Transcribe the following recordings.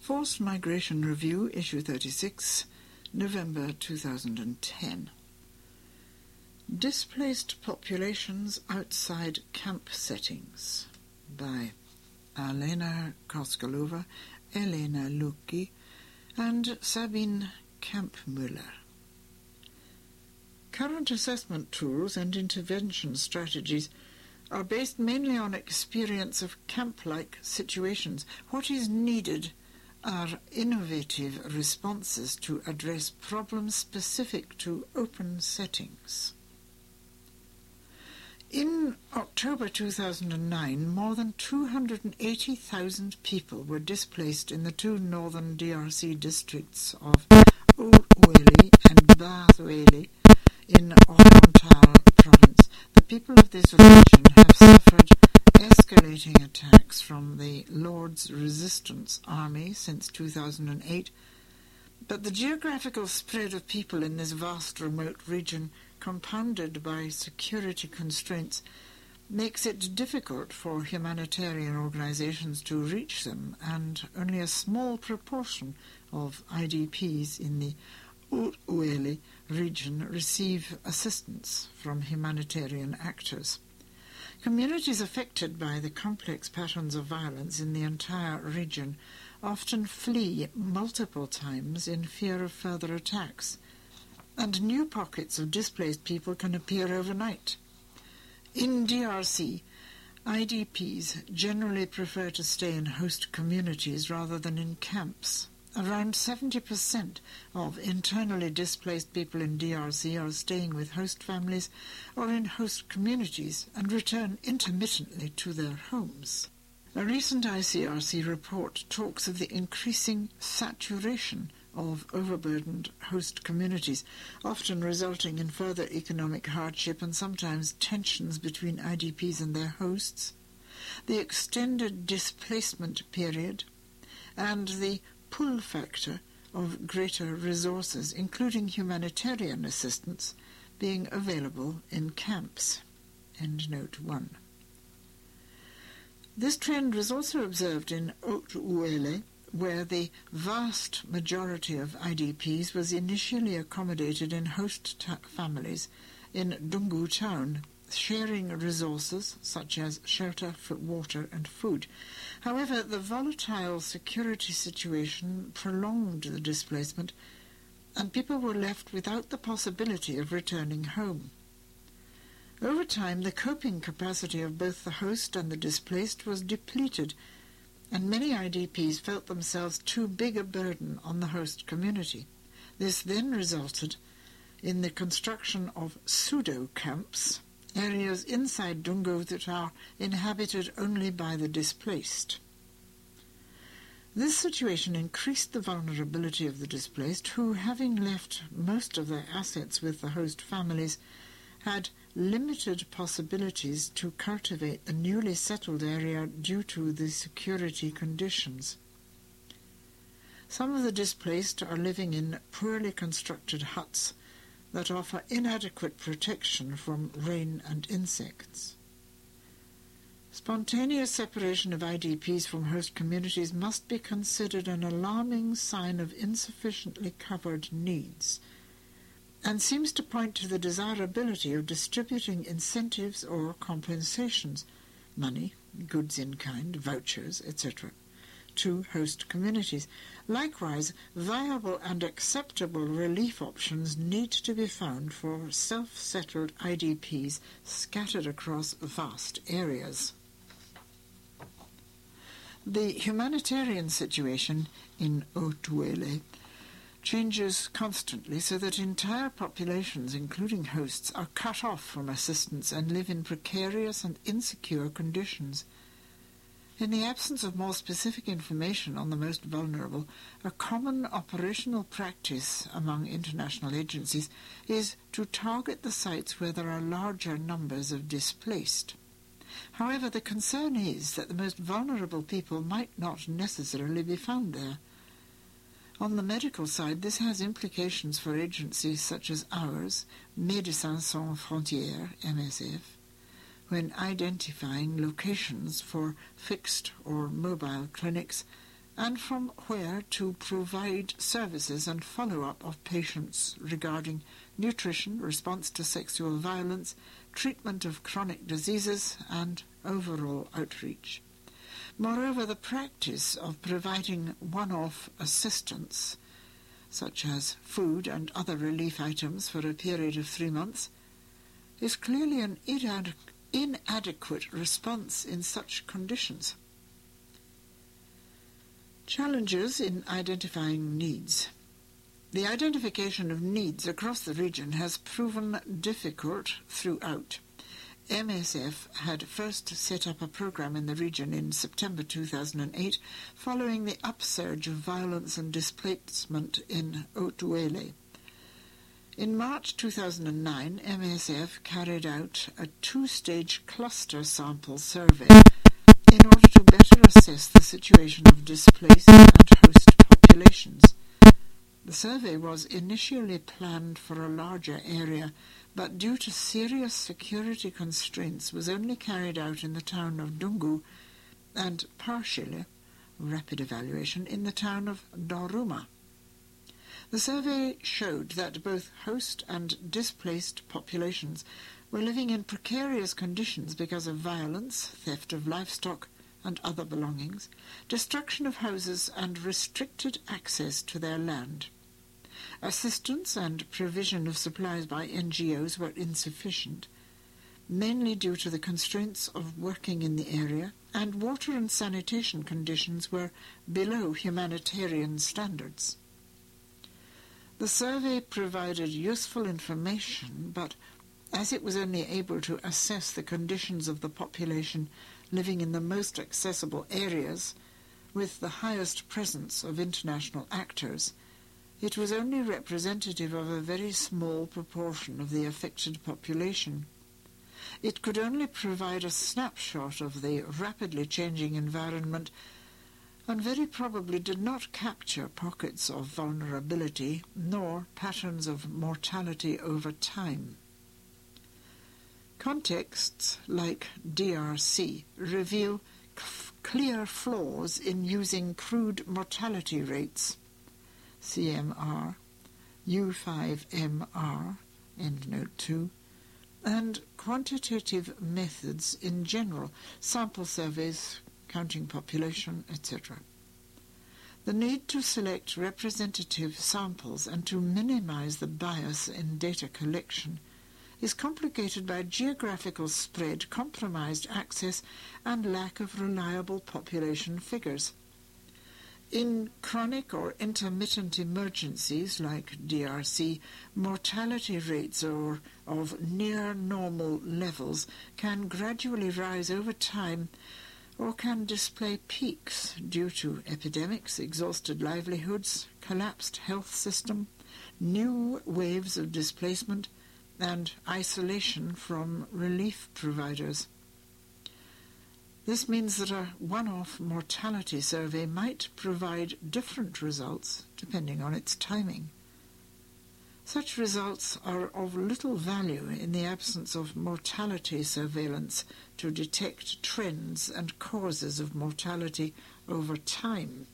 Forced Migration Review, Issue 36, November 2010. Displaced Populations Outside Camp Settings by Alena Koscalova, Elena Lucchi, and Sabine Kampmüller. Current assessment tools and intervention strategies are based mainly on experience of camp-like situations. What is needed are innovative responses to address problems specific to open settings. In October 2009, more than 280,000 people were displaced in the two northern DRC districts of Haut-Uele and Bas-Uele in Oriental province. The people of this region have suffered escalating attacks from the Lord's Resistance Army since 2008, but the geographical spread of people in this vast remote region, compounded by security constraints, makes it difficult for humanitarian organizations to reach them, and only a small proportion of IDPs in the Haut-Uele region receive assistance from humanitarian actors. Communities affected by the complex patterns of violence in the entire region often flee multiple times in fear of further attacks, and new pockets of displaced people can appear overnight. In DRC, IDPs generally prefer to stay in host communities rather than in camps. Around 70% of internally displaced people in DRC are staying with host families or in host communities and return intermittently to their homes. A recent ICRC report talks of the increasing saturation of overburdened host communities, often resulting in further economic hardship and sometimes tensions between IDPs and their hosts, the extended displacement period, and the pull factor of greater resources, including humanitarian assistance, being available in camps. End note 1. This trend was also observed in Haut-Uele, where the vast majority of IDPs was initially accommodated in host families in Dungu town, sharing resources such as shelter, water, and food. However, the volatile security situation prolonged the displacement, and people were left without the possibility of returning home. Over time, the coping capacity of both the host and the displaced was depleted, and many IDPs felt themselves too big a burden on the host community. This then resulted in the construction of pseudo camps areas inside Dungu that are inhabited only by the displaced. This situation increased the vulnerability of the displaced, who, having left most of their assets with the host families, had limited possibilities to cultivate the newly settled area due to the security conditions. Some of the displaced are living in poorly constructed huts that offer inadequate protection from rain and insects. Spontaneous separation of IDPs from host communities must be considered an alarming sign of insufficiently covered needs and seems to point to the desirability of distributing incentives or compensations, money, goods in kind, vouchers, etc., to host communities. Likewise, viable and acceptable relief options need to be found for self-settled IDPs scattered across vast areas. The humanitarian situation in Haut-Uele changes constantly so that entire populations, including hosts, are cut off from assistance and live in precarious and insecure conditions. In the absence of more specific information on the most vulnerable, a common operational practice among international agencies is to target the sites where there are larger numbers of displaced. However, the concern is that the most vulnerable people might not necessarily be found there. On the medical side, this has implications for agencies such as ours, Médecins Sans Frontières, MSF, when identifying locations for fixed or mobile clinics and from where to provide services and follow-up of patients regarding nutrition, response to sexual violence, treatment of chronic diseases, and overall outreach. Moreover, the practice of providing one-off assistance, such as food and other relief items for a period of three months, is clearly an inadequate response in such conditions. Challenges in identifying needs. The identification of needs across the region has proven difficult throughout. MSF had first set up a program in the region in September 2008 following the upsurge of violence and displacement in Haut-Uele. In March 2009, MSF carried out a two-stage cluster sample survey in order to better assess the situation of displaced and host populations. The survey was initially planned for a larger area, but due to serious security constraints was only carried out in the town of Dungu and partially, rapid evaluation, in the town of Doruma. The survey showed that both host and displaced populations were living in precarious conditions because of violence, theft of livestock and other belongings, destruction of houses, and restricted access to their land. Assistance and provision of supplies by NGOs were insufficient, mainly due to the constraints of working in the area, and water and sanitation conditions were below humanitarian standards. The survey provided useful information, but as it was only able to assess the conditions of the population living in the most accessible areas with the highest presence of international actors, it was only representative of a very small proportion of the affected population. It could only provide a snapshot of the rapidly changing environment and very probably did not capture pockets of vulnerability nor patterns of mortality over time. Contexts like DRC reveal clear flaws in using crude mortality rates, CMR, U5MR, endnote 2, and quantitative methods in general, sample surveys, counting population, etc. The need to select representative samples and to minimize the bias in data collection is complicated by geographical spread, compromised access, and lack of reliable population figures. In chronic or intermittent emergencies like DRC, mortality rates or of near normal levels can gradually rise over time or can display peaks due to epidemics, exhausted livelihoods, collapsed health system, new waves of displacement, and isolation from relief providers. This means that a one-off mortality survey might provide different results depending on its timing. Such results are of little value in the absence of mortality surveillance to detect trends and causes of mortality over time.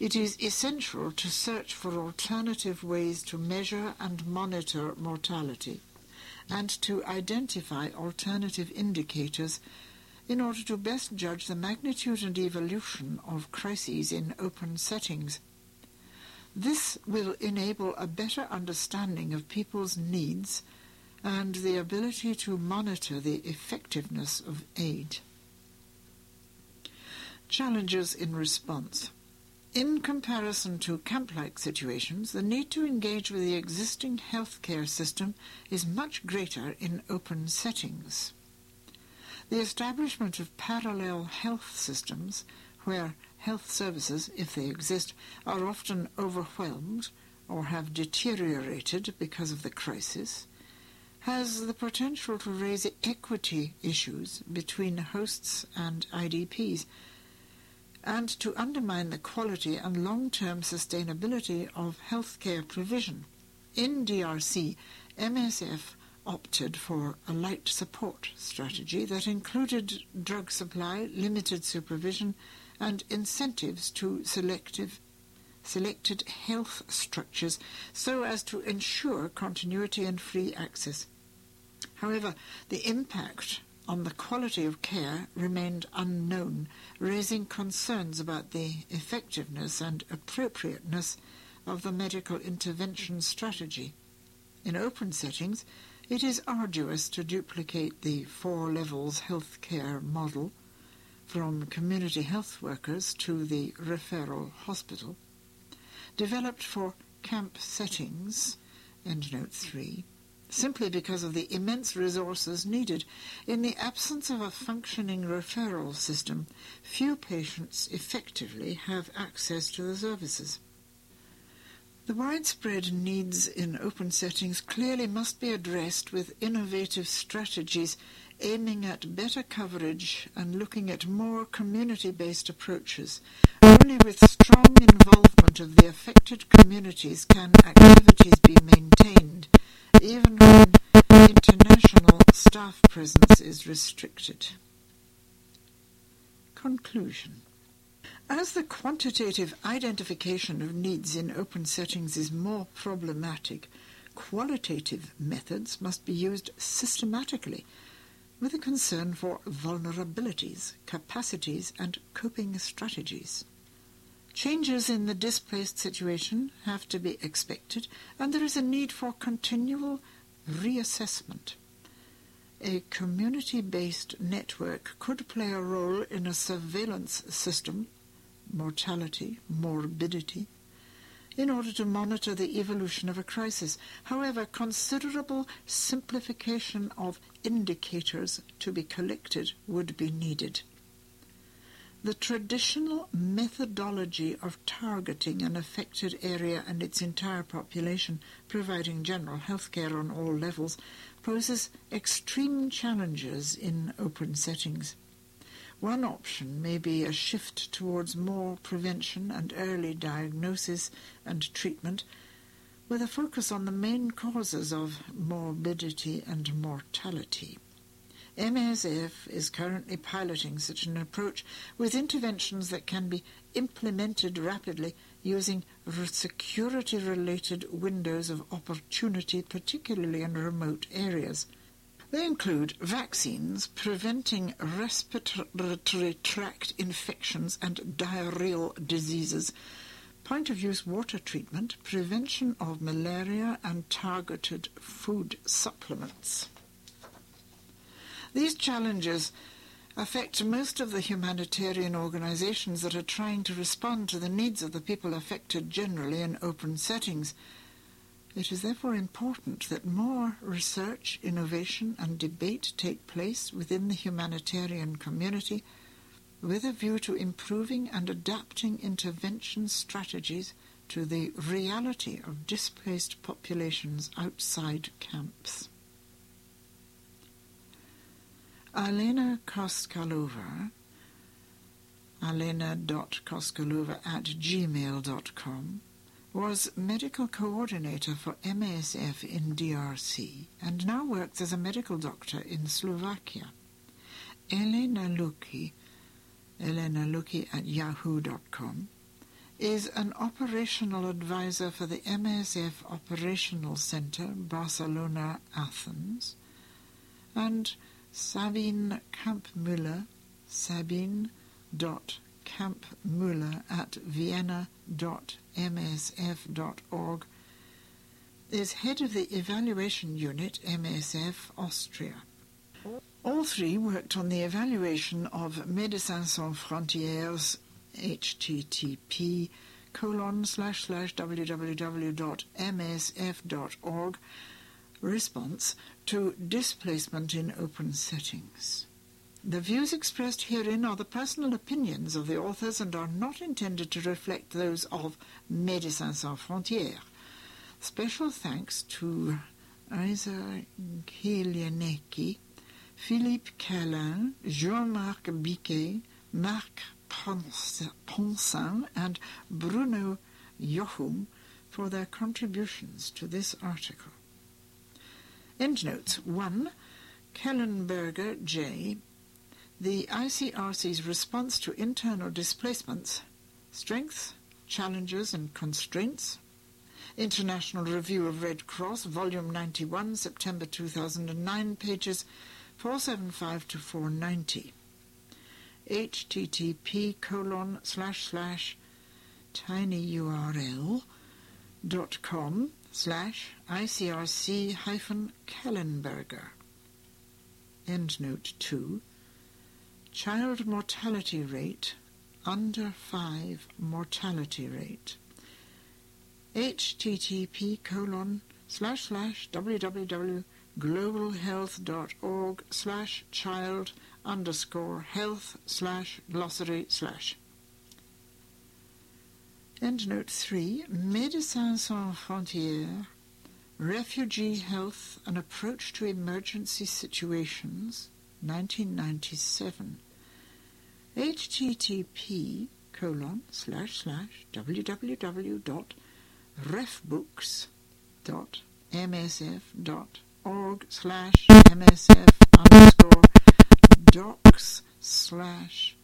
It is essential to search for alternative ways to measure and monitor mortality and to identify alternative indicators in order to best judge the magnitude and evolution of crises in open settings. This will enable a better understanding of people's needs and the ability to monitor the effectiveness of aid. Challenges in response. In comparison to camp-like situations, the need to engage with the existing healthcare system is much greater in open settings. The establishment of parallel health systems, where health services, if they exist, are often overwhelmed or have deteriorated because of the crisis, has the potential to raise equity issues between hosts and IDPs and to undermine the quality and long-term sustainability of healthcare provision. In DRC, MSF opted for a light support strategy that included drug supply, limited supervision, and incentives to selective selected health structures so as to ensure continuity and free access. However, the impact on the quality of care remained unknown, raising concerns about the effectiveness and appropriateness of the medical intervention strategy. In open settings, it is arduous to duplicate the four levels healthcare model from community health workers to the referral hospital. Developed for camp settings, endnote 3, simply because of the immense resources needed. In the absence of a functioning referral system, few patients effectively have access to the services. The widespread needs in open settings clearly must be addressed with innovative strategies aiming at better coverage and looking at more community-based approaches. Only with strong involvement of the affected communities can activities be maintained even when international staff presence is restricted. Conclusion As the quantitative identification of needs in open settings is more problematic, qualitative methods must be used systematically with a concern for vulnerabilities, capacities, and coping strategies. Changes in the displaced situation have to be expected, and there is a need for continual reassessment. A community-based network could play a role in a surveillance system, mortality, morbidity, in order to monitor the evolution of a crisis. However, considerable simplification of indicators to be collected would be needed. The traditional methodology of targeting an affected area and its entire population, providing general health care on all levels, poses extreme challenges in open settings. One option may be a shift towards more prevention and early diagnosis and treatment with a focus on the main causes of morbidity and mortality. MSF is currently piloting such an approach with interventions that can be implemented rapidly using security-related windows of opportunity, particularly in remote areas. They include vaccines preventing respiratory tract infections and diarrheal diseases, point-of-use water treatment, prevention of malaria, and targeted food supplements. These challenges affect most of the humanitarian organizations that are trying to respond to the needs of the people affected generally in open settings. It is therefore important that more research, innovation, and debate take place within the humanitarian community with a view to improving and adapting intervention strategies to the reality of displaced populations outside camps. Alena Koscalova, alena.koscalova at gmail.com, was medical coordinator for MASF in DRC and now works as a medical doctor in Slovakia. Elena Lucchi, Elena Lucchi at yahoo.com, is an operational advisor for the MASF Operational Center, Barcelona, Athens, and Sabine Kampmüller, sabine.kampmüller at vienna.msf.org, is head of the evaluation unit MSF Austria. All three worked on the evaluation of Médecins Sans Frontières http colon slash slash www.msf.org response to displacement in open settings. The views expressed herein are the personal opinions of the authors and are not intended to reflect those of Médecins Sans Frontières. Special thanks to Isa Kilianecki, Philippe Kellin, Jean-Marc Biquet, Marc Poncin, and Bruno Jochum for their contributions to this article. Endnotes 1. Kellenberger, J. the ICRC's response to internal displacements, strengths, challenges and constraints, International Review of Red Cross, Volume 91, September 2009, pages 475 to 490. http colon slash slash tinyurl dot com slash ICRC hyphen Kellenberger. End note 2 Child mortality rate, under 5 mortality rate. http colon slash slash www.globalhealth.org slash child underscore health slash glossary slash. Endnote 3 Médecins Sans Frontières Refugee Health An Approach to Emergency Situations 1997 http colon slash slash www.refbooks.msf.org slash msf underscore docs slash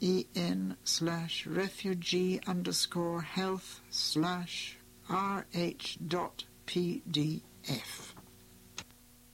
en slash refugee underscore health slash rh dot pdf